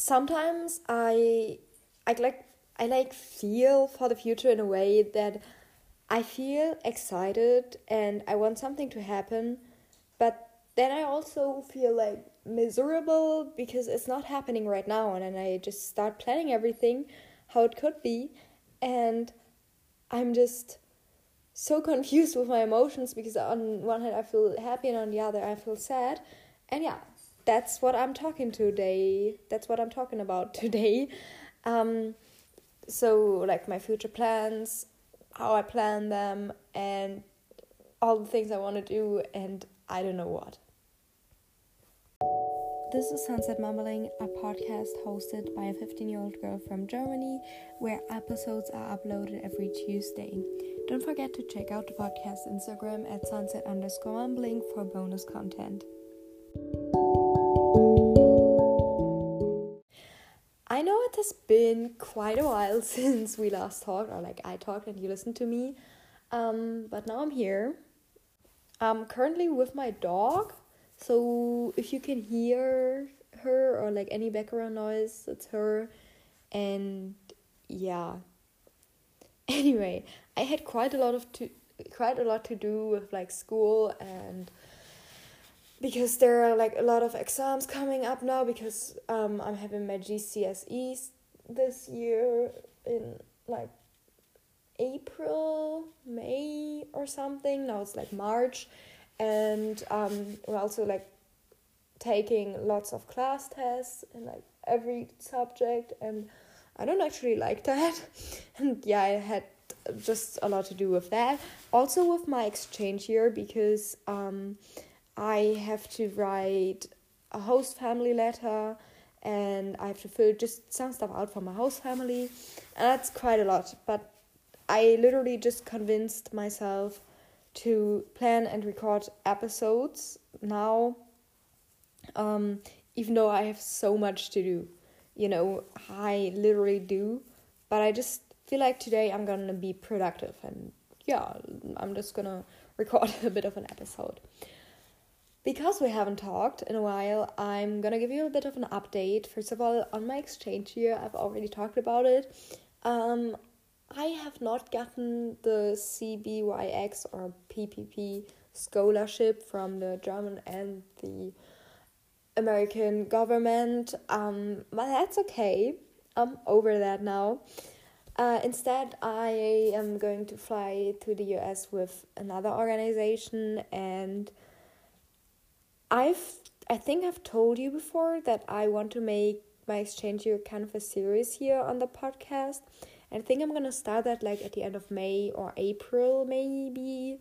sometimes I I like I like feel for the future in a way that I feel excited and I want something to happen, but then I also feel like miserable because it's not happening right now and then I just start planning everything how it could be and I'm just so confused with my emotions because on one hand I feel happy and on the other I feel sad. And yeah, that's what I'm talking today. That's what I'm talking about today. Um, so like my future plans, how I plan them, and all the things I want to do, and I don't know what. This is Sunset Mumbling, a podcast hosted by a 15 year old girl from Germany where episodes are uploaded every Tuesday. Don't forget to check out the podcast Instagram at sunset underscore mumbling for bonus content. It has been quite a while since we last talked, or like I talked and you listened to me, um, but now I'm here. I'm currently with my dog so if you can hear her or like any background noise, it's her. And yeah. Anyway, I had quite a lot of to quite a lot to do with like school and because there are like a lot of exams coming up now because um I'm having my GCSEs this year in like April, May or something. Now it's like March. And um, we're also like taking lots of class tests in like every subject. And i don't actually like that. And yeah i had just a lot to do with that. Also with my exchange year because um, i have to write a host family letter and i have to fill just some stuff out for my host family and that's quite a lot but i literally just convinced myself to plan and record episodes now, um, even though I have so much to do. You know, I literally do, but I just feel like today I'm gonna be productive and yeah, I'm just gonna record a bit of an episode. Because we haven't talked in a while, I'm gonna give you a bit of an update. First of all, on my exchange year, I've already talked about it. Um, I have not gotten the CBYX or PPP scholarship from the German and the American government. Um, but that's okay. I'm over that now. Uh, instead, I am going to fly to the US with another organization, and I've I think I've told you before that I want to make my exchange year kind of a series here on the podcast I think I'm gonna start that like at the end of May or April maybe.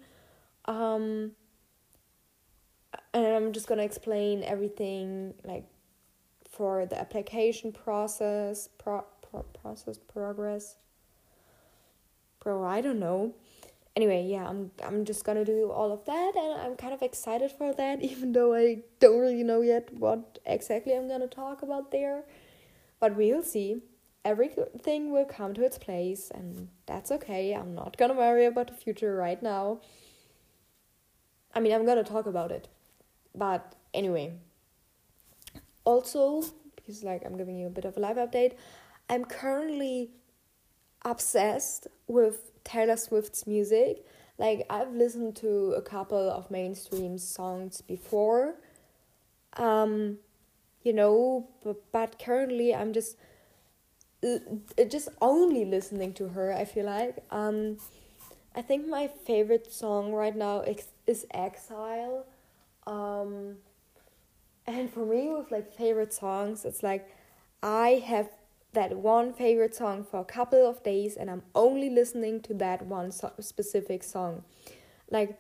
Um, and I'm just gonna explain everything like for the application process, pro, pro process progress. Pro, I don't know. Anyway, yeah, I'm I'm just gonna do all of that, and I'm kind of excited for that, even though I don't really know yet what exactly I'm gonna talk about there. But we'll see everything will come to its place, and that's okay. I'm not gonna worry about the future right now. I mean, I'm gonna talk about it, but anyway. Also, because like I'm giving you a bit of a live update, I'm currently obsessed with Taylor Swift's music. Like I've listened to a couple of mainstream songs before. Um, you know, but, but currently I'm just uh, just only listening to her i feel like um i think my favorite song right now is, is exile um and for me with like favorite songs it's like i have that one favorite song for a couple of days and i'm only listening to that one so- specific song. Like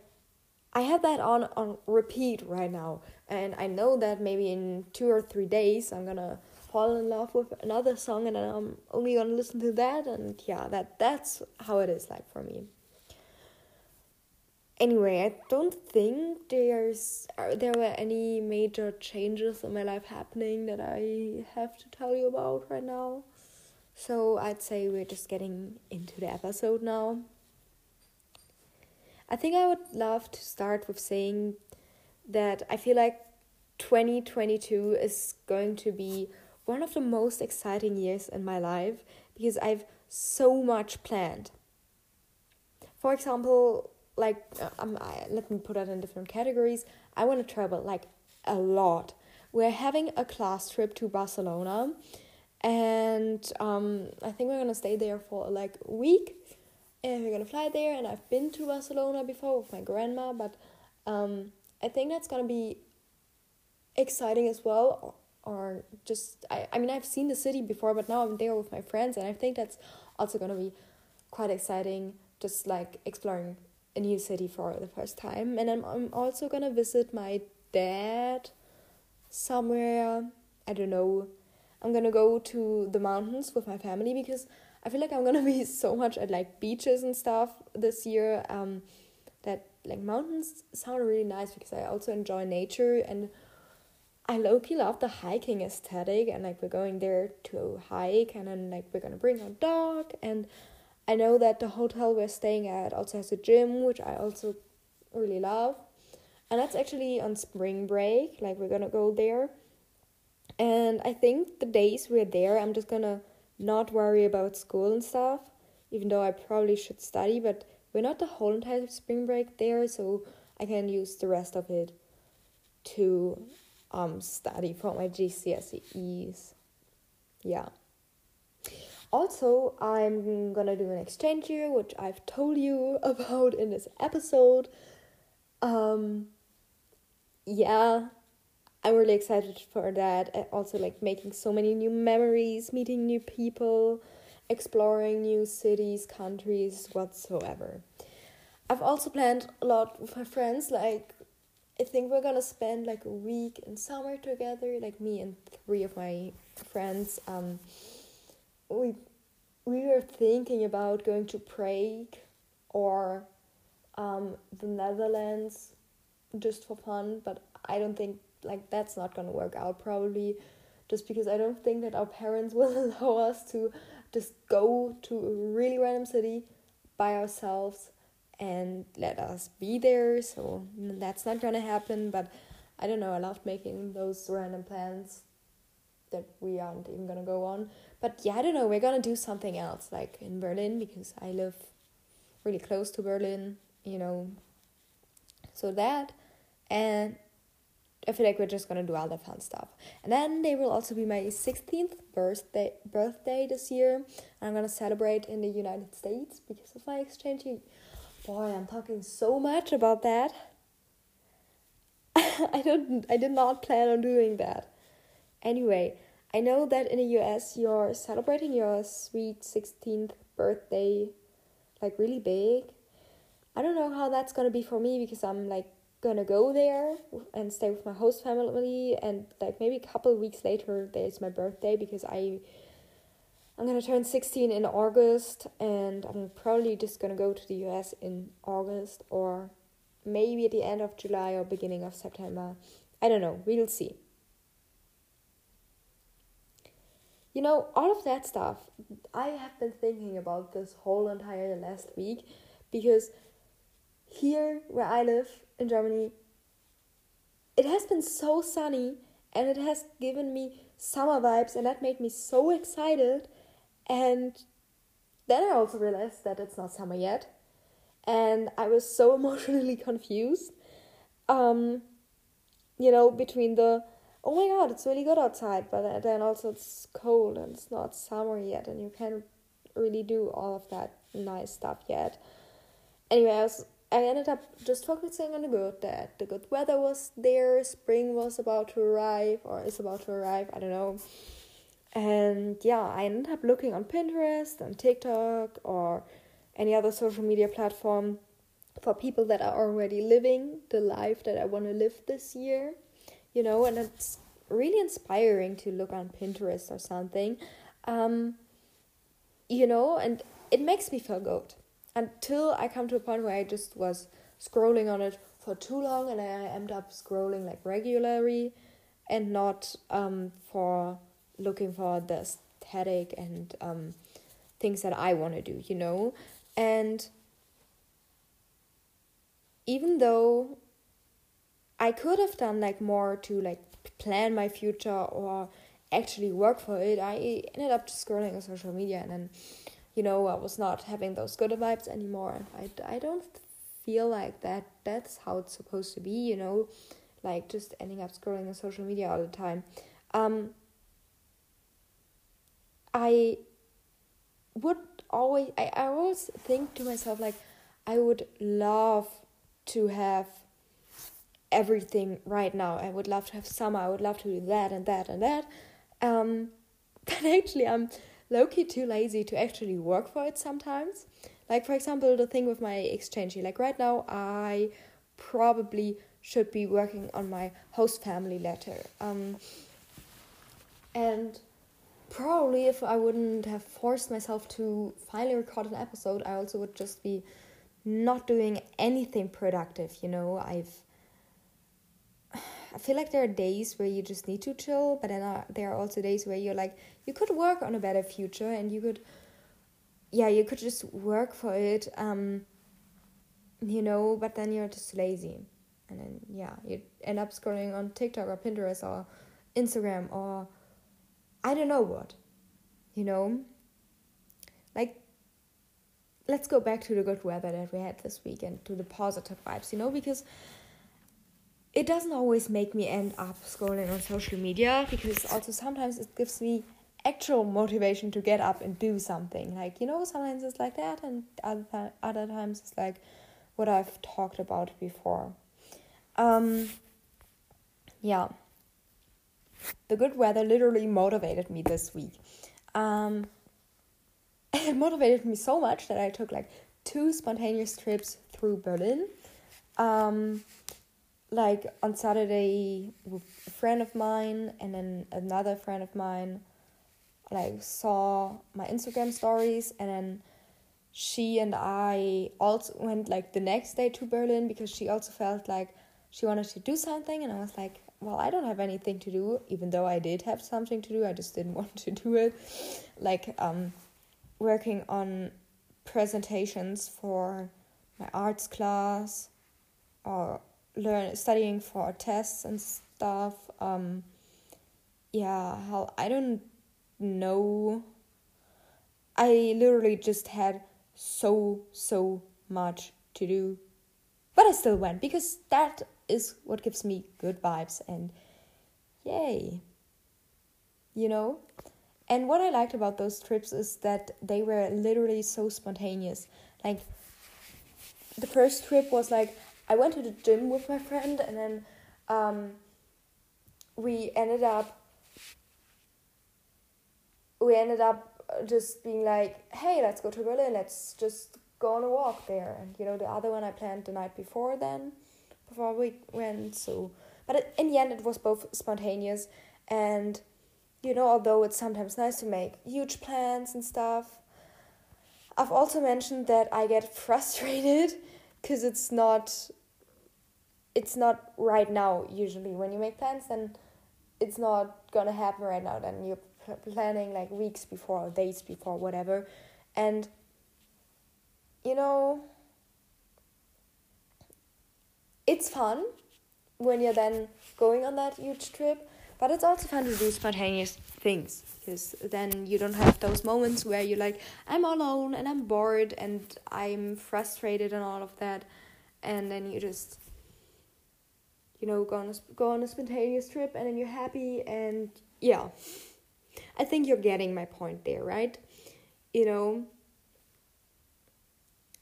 i have that on on repeat right now. And i know that maybe in two or three days i'm gonna fall in love with another song and I'm only gonna listen to that. And yeah that that's how it is like for me. Anyway, I don't think there's there were any major changes in my life happening that I have to tell you about right now. So I'd say we're just getting into the episode now. I think I would love to start with saying that I feel like 2022 is going to be one of the most exciting years in my life because I've so much planned. For example, like uh, um, I, let me put that in different categories. I want to travel like a lot. We're having a class trip to Barcelona, and um, I think we're gonna stay there for like a week. And we're gonna fly there. And I've been to Barcelona before with my grandma, but um, I think that's gonna be exciting as well or just I, I mean I've seen the city before but now I'm there with my friends and I think that's also gonna be quite exciting just like exploring a new city for the first time. And I'm, I'm also gonna visit my dad somewhere. I don't know. I'm gonna go to the mountains with my family because I feel like I'm gonna be so much at like beaches and stuff this year um that like mountains sound really nice because I also enjoy nature and I low key love the hiking aesthetic and like we're going there to hike and then like we're gonna bring our dog and I know that the hotel we're staying at also has a gym which I also really love. And that's actually on spring break, like we're gonna go there. And I think the days we're there I'm just gonna not worry about school and stuff, even though I probably should study, but we're not the whole entire spring break there, so I can use the rest of it to um, study for my GCSEs. Yeah. Also, I'm gonna do an exchange year, which I've told you about in this episode. Um, yeah, I'm really excited for that. I also like making so many new memories, meeting new people, exploring new cities, countries, whatsoever. I've also planned a lot with my friends, like I think we're gonna spend like a week in summer together, like me and three of my friends. Um, we we were thinking about going to Prague or um, the Netherlands just for fun, but I don't think like that's not gonna work out probably just because I don't think that our parents will allow us to just go to a really random city by ourselves and let us be there. So that's not gonna happen. But I don't know. I love making those random plans that we aren't even gonna go on. But yeah, I don't know. We're gonna do something else, like in Berlin, because I live really close to Berlin. You know. So that, and I feel like we're just gonna do all the fun stuff. And then they will also be my 16th birthday birthday this year. I'm gonna celebrate in the United States because of my exchange Boy, I'm talking so much about that. I don't I did not plan on doing that. Anyway, I know that in the US you're celebrating your sweet 16th birthday like really big. I don't know how that's to be for me because I'm like to go there and stay with my host family and like maybe a couple weeks later there's my birthday because I I'm gonna turn 16 in August, and I'm probably just gonna go to the US in August or maybe at the end of July or beginning of September. I don't know, we'll see. You know, all of that stuff, I have been thinking about this whole entire last week because here where I live in Germany, it has been so sunny and it has given me summer vibes, and that made me so excited and then I also realized that it's not summer yet. And I was so emotionally confused. Um, you know, between the, oh my god, it's really good outside, but then also it's cold and it's not summer yet, and you can't really do all of that nice stuff yet. Anyway, I, was, I ended up just focusing on the good, that the good weather was there, spring was about to arrive, or is about to arrive, I don't know. And yeah, I ended up looking on Pinterest and TikTok or any other social media platform for people that are already living the life that I want to live this year, you know, and it's really inspiring to look on Pinterest or something, um, you know, and it makes me feel good until I come to a point where I just was scrolling on it for too long and I end up scrolling like regularly and not um, for looking for the aesthetic and um, things that I want to do, you know? And even though I could have done like more to like plan my future or actually work for it, I ended up just scrolling on social media and then, you know, I was not having those good vibes anymore. I, I don't feel like that that's how it's supposed to be, you know, like just ending up scrolling on social media all the time. Um, I would always, I, I always think to myself, like, I would love to have everything right now. I would love to have summer. I would love to do that and that and that. Um, but actually, I'm low key too lazy to actually work for it sometimes. Like, for example, the thing with my exchange. Like, right now, I probably should be working on my host family letter. Um, and probably if I wouldn't have forced myself to finally record an episode, I also would just be not doing anything productive, you know. I've I feel like there are days where you just need to chill, but then uh, there are also days where you're like you could work on a better future and you could yeah, you could just work for it um you know, but then you're just lazy. And then yeah, you end up scrolling on TikTok or Pinterest or Instagram or I don't know what. You know? Like let's go back to the good weather that we had this weekend, to the positive vibes, you know, because it doesn't always make me end up scrolling on social media because also sometimes it gives me actual motivation to get up and do something. Like, you know, sometimes it's like that, and other, other times it's like what I've talked about before. Um, yeah. The good weather literally motivated me this week. Um, it motivated me so much that I took like two spontaneous trips through Berlin. Um, like on Saturday with a friend of mine and then another friend of mine like saw my Instagram stories and then she and I also went like the next day to Berlin because she also felt like she wanted to do something and I was like, well, I don't have anything to do even though I did have something to do. I just didn't want to do it. Like um working on presentations for my arts class or learn studying for tests and stuff um yeah how i don't know i literally just had so so much to do but i still went because that is what gives me good vibes and yay you know and what I liked about those trips is that they were literally so spontaneous. Like the first trip was like I went to the gym with my friend and then um, we ended up we ended up just being like, hey, let's go to Berlin. Let's just go on a walk there. And you know, the other one I planned the night before then, before we went. So, but in the end, it was both spontaneous and you know, although it's sometimes nice to make huge plans and stuff, I've also mentioned that I get frustrated because it's not it's not right now usually when you make plans then it's not gonna happen right now then you're planning like weeks before or days before whatever and you know it's fun when you're then going on that huge trip but it's also fun to do spontaneous things because then you don't have those moments where you're like, I'm alone and I'm bored and I'm frustrated and all of that. And then you just, you know, go on a, go on a spontaneous trip and then you're happy and yeah. I think you're getting my point there, right? You know,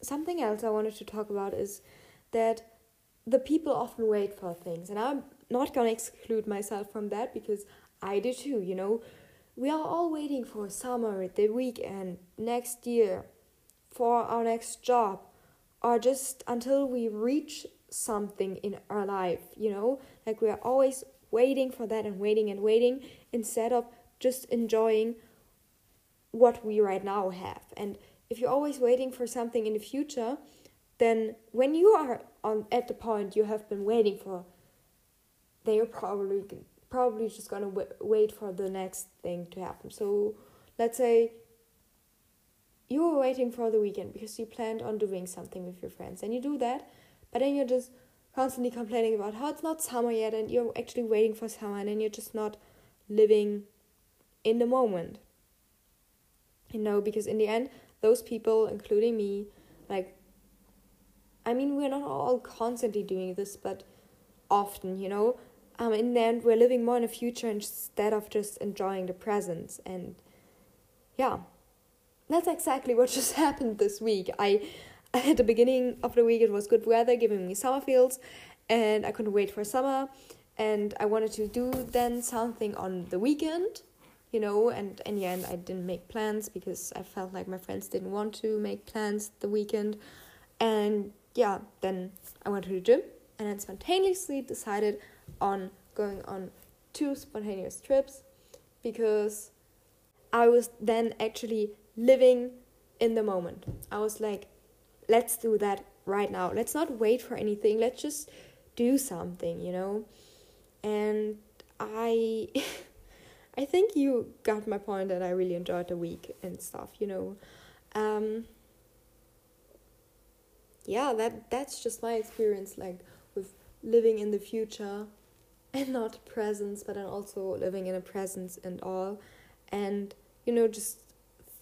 something else I wanted to talk about is that the people often wait for things and I'm not gonna exclude myself from that because I do too, you know. We are all waiting for summer, the weekend, next year, for our next job, or just until we reach something in our life, you know. Like we are always waiting for that and waiting and waiting instead of just enjoying what we right now have. And if you're always waiting for something in the future, then when you are on at the point you have been waiting for they're probably probably just gonna wait for the next thing to happen. So let's say you were waiting for the weekend because you planned on doing something with your friends, and you do that, but then you're just constantly complaining about how it's not summer yet, and you're actually waiting for summer, and then you're just not living in the moment. You know, because in the end, those people, including me, like, I mean, we're not all constantly doing this, but often, you know, um, in the end, we're living more in the future instead of just enjoying the present. And yeah, that's exactly what just happened this week. I, at the beginning of the week, it was good weather, giving me summer feels, and I couldn't wait for summer. And I wanted to do then something on the weekend you know, and in the end, I didn't make plans because I felt like my friends didn't want to make plans the weekend. And yeah, then I went to the gym and then spontaneously decided on going on two spontaneous trips because I was then actually living in the moment. I was like, let's do that right now. Let's not wait for anything. Let's just do something, you know? And I I think you got my point that I really enjoyed the week and stuff, you know. Um, yeah, that that's just my experience like with living in the future and not presence, but then also living in a presence and all. And, you know, just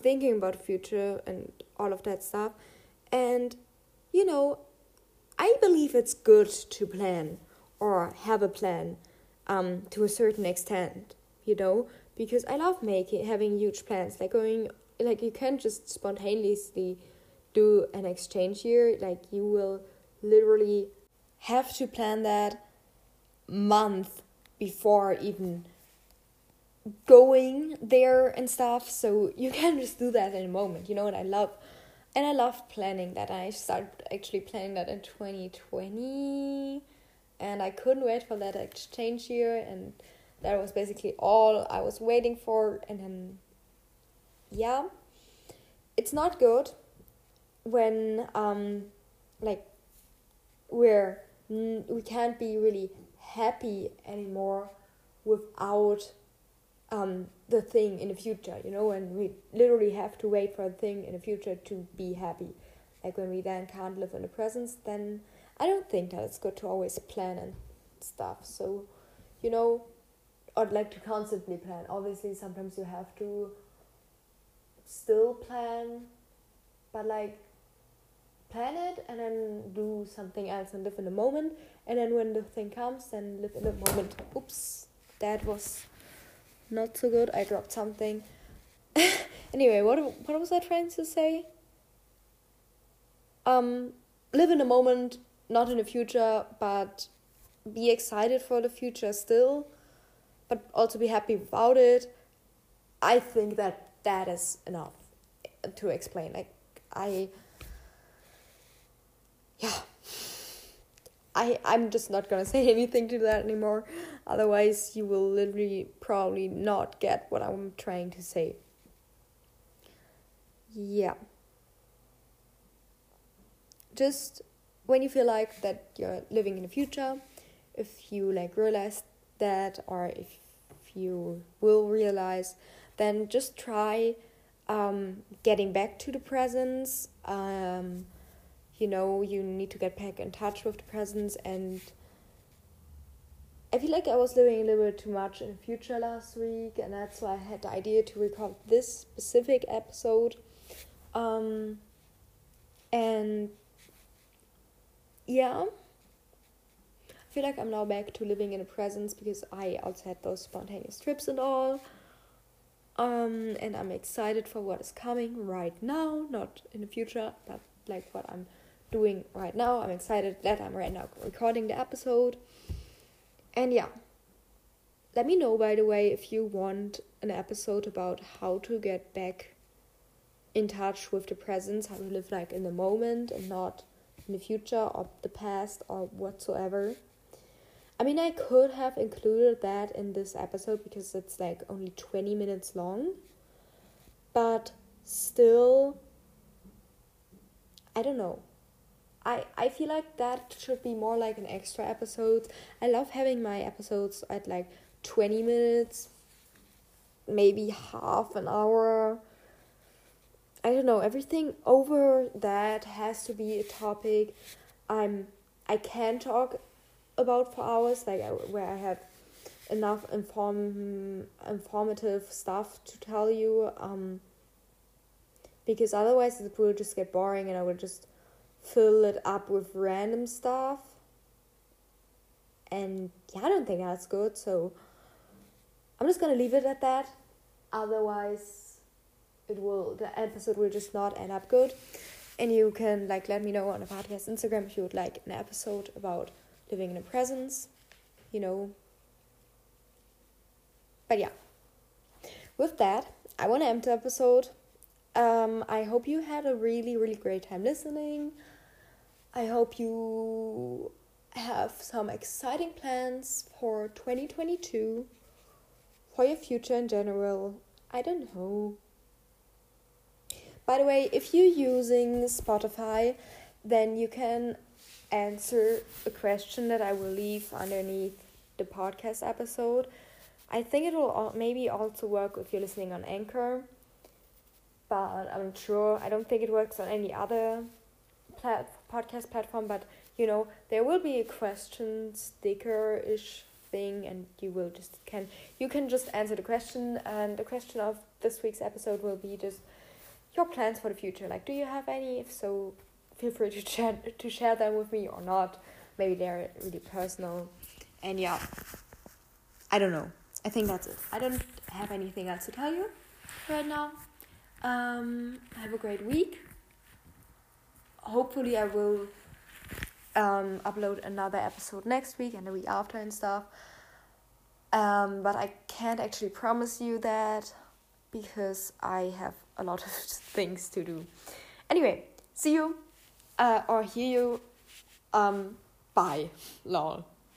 thinking about future and all of that stuff. And, you know, I believe it's good to plan or have a plan um, to a certain extent you know, because I love making having huge plans, like going like you can't just spontaneously do an exchange year, like you will literally have to plan that month before even going there and stuff so you can't just do that in a moment you know and i love and i love planning that i started actually planning that in 2020 and i couldn't wait for that exchange year and that was basically all I was waiting for. And then, yeah, it's not good when, um, like, we're we can't be really happy anymore without um, the thing in the future, you know, and we literally have to wait for a thing in the future to be happy. Like when we then can't live in the present, then I don't think that it's good to always plan and stuff. So, you know, or like to constantly plan. Obviously, sometimes you have to still plan, but like plan it and then do something else and live in the moment. And then when the thing comes, then live in the moment. Oops, that was not so good. I dropped something. anyway, what what was I trying to say? Um, live in the moment, not in the future, but be excited for the future still but also be happy about it. I think that that is enough to explain. Like, I, yeah, I, I'm just not gonna say anything to that anymore. Otherwise, you will literally probably not get what I'm trying to say. Yeah. Just when you feel like that you're living in the future, if you like realize that or if you will realize then just try um, getting back to the presence um, you know you need to get back in touch with the presence and I feel like I was living a little bit too much in the future last week, and that's why I had the idea to record this specific episode. Um, and yeah, I feel like I'm now back to living in the presence because I also had those spontaneous trips and all. Um, and I'm excited for what is coming right now, not in the future, but like what I'm doing right now. I'm excited that I'm right now recording the episode. And yeah, let me know by the way if you want an episode about how to get back in touch with the presence, how to live like in the moment and not in the future or the past or whatsoever. I mean, I could have included that in this episode because it's like only 20 minutes long, but still, I don't know. I, I feel like that should be more like an extra episode. I love having my episodes at like 20 minutes, maybe half an hour. I don't know, everything over that has to be a topic I'm I can talk about for hours, like I, where I have enough inform informative stuff to tell you. Um, because otherwise it will just get boring and I will just fill it up with random stuff. And yeah, I don't think that's good. So I'm just gonna leave it at that. Otherwise, it will the episode will just not end up good. And you can like let me know on the podcast Instagram if you would like an episode about living in the presence, you know. But yeah. With that, I want to end the episode. Um, I hope you had a really, really great time listening. I hope you have some exciting plans for 2022, for your future in general. I don't know. By the way, if you're using Spotify, then you can answer a question that I will leave underneath the podcast episode. I think it will maybe also work if you're listening on Anchor, but I'm sure I don't think it works on any other plat- podcast platform. But you know, there will be a question sticker ish thing, and you will just can you can just answer the question, and the question of this week's episode will be just your plans for the future. Like, do you have any? If so, feel free to share to share them with me or not. Maybe they're really personal, and yeah, I don't know. I think that's it. I don't have anything else to tell you right now. Um, have a great week. Hopefully, I will um, upload another episode next week and the week after and stuff. Um, but I can't actually promise you that because I have a lot of things to do. Anyway, see you uh, or hear you. Um, bye. Lol.